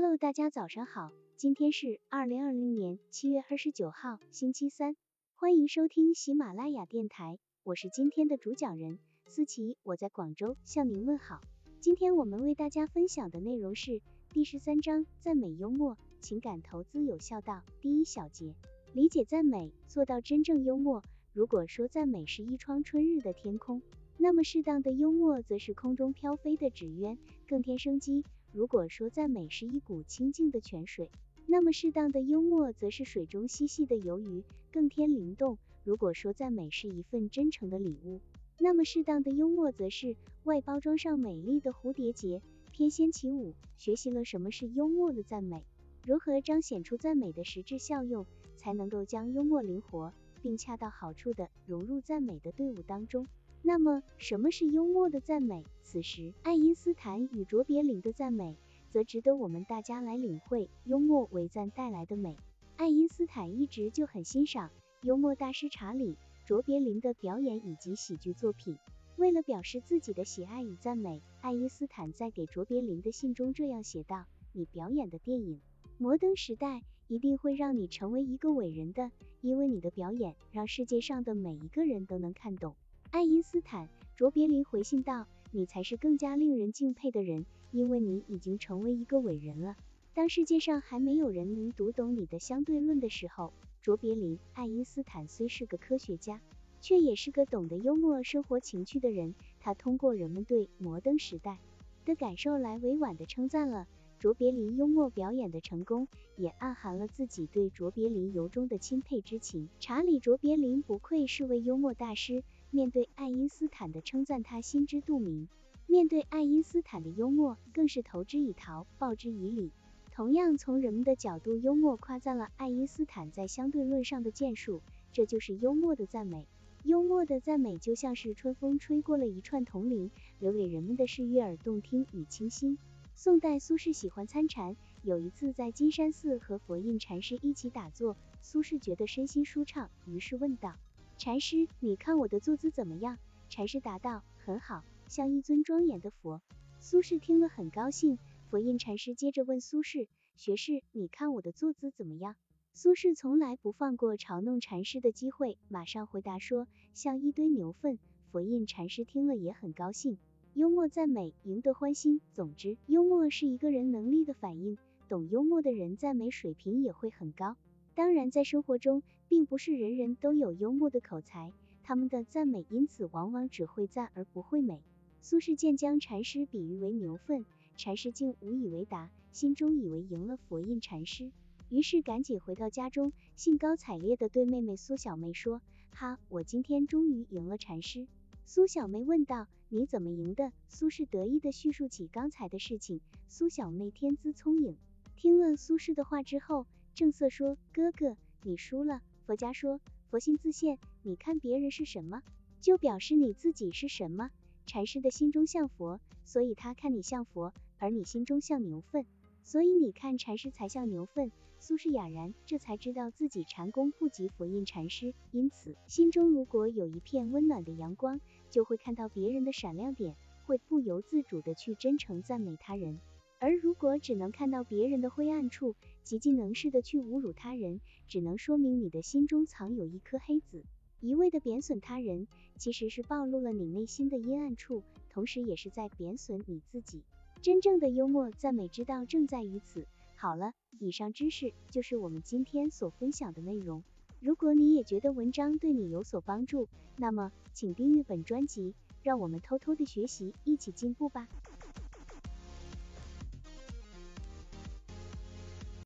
Hello，大家早上好，今天是二零二零年七月二十九号，星期三，欢迎收听喜马拉雅电台，我是今天的主讲人思琪，我在广州向您问好。今天我们为大家分享的内容是第十三章赞美幽默，情感投资有效道第一小节，理解赞美，做到真正幽默。如果说赞美是一窗春日的天空，那么适当的幽默则是空中飘飞的纸鸢，更添生机。如果说赞美是一股清静的泉水，那么适当的幽默则是水中嬉戏的游鱼，更添灵动。如果说赞美是一份真诚的礼物，那么适当的幽默则是外包装上美丽的蝴蝶结，翩跹起舞。学习了什么是幽默的赞美，如何彰显出赞美的实质效用，才能够将幽默灵活并恰到好处的融入赞美的队伍当中。那么，什么是幽默的赞美？此时，爱因斯坦与卓别林的赞美，则值得我们大家来领会幽默为赞带来的美。爱因斯坦一直就很欣赏幽默大师查理·卓别林的表演以及喜剧作品。为了表示自己的喜爱与赞美，爱因斯坦在给卓别林的信中这样写道：“你表演的电影《摩登时代》一定会让你成为一个伟人的，因为你的表演让世界上的每一个人都能看懂。”爱因斯坦，卓别林回信道：“你才是更加令人敬佩的人，因为你已经成为一个伟人了。当世界上还没有人能读懂你的相对论的时候，卓别林、爱因斯坦虽是个科学家，却也是个懂得幽默生活情趣的人。他通过人们对摩登时代的感受来委婉地称赞了卓别林幽默表演的成功，也暗含了自己对卓别林由衷的钦佩之情。查理·卓别林不愧是位幽默大师。”面对爱因斯坦的称赞，他心知肚明；面对爱因斯坦的幽默，更是投之以桃，报之以李。同样从人们的角度，幽默夸赞了爱因斯坦在相对论上的建树，这就是幽默的赞美。幽默的赞美就像是春风吹过了一串铜铃，留给人们的是悦耳动听与清新。宋代苏轼喜欢参禅，有一次在金山寺和佛印禅师一起打坐，苏轼觉得身心舒畅，于是问道。禅师，你看我的坐姿怎么样？禅师答道：很好，像一尊庄严的佛。苏轼听了很高兴。佛印禅师接着问苏轼：学士，你看我的坐姿怎么样？苏轼从来不放过嘲弄禅师的机会，马上回答说：像一堆牛粪。佛印禅师听了也很高兴。幽默赞美，赢得欢心。总之，幽默是一个人能力的反应，懂幽默的人赞美水平也会很高。当然，在生活中，并不是人人都有幽默的口才，他们的赞美因此往往只会赞而不会美。苏轼见将禅师比喻为牛粪，禅师竟无以为答，心中以为赢了佛印禅师，于是赶紧回到家中，兴高采烈地对妹妹苏小妹说：“哈，我今天终于赢了禅师。”苏小妹问道：“你怎么赢的？”苏轼得意地叙述起刚才的事情。苏小妹天资聪颖，听了苏轼的话之后。正色说：“哥哥，你输了。”佛家说：“佛心自现，你看别人是什么，就表示你自己是什么。”禅师的心中像佛，所以他看你像佛；而你心中像牛粪，所以你看禅师才像牛粪。苏轼哑然，这才知道自己禅功不及佛印禅师，因此心中如果有一片温暖的阳光，就会看到别人的闪亮点，会不由自主的去真诚赞美他人。而如果只能看到别人的灰暗处，极尽能事的去侮辱他人，只能说明你的心中藏有一颗黑子，一味的贬损他人，其实是暴露了你内心的阴暗处，同时也是在贬损你自己。真正的幽默赞美之道正在于此。好了，以上知识就是我们今天所分享的内容。如果你也觉得文章对你有所帮助，那么请订阅本专辑，让我们偷偷的学习，一起进步吧。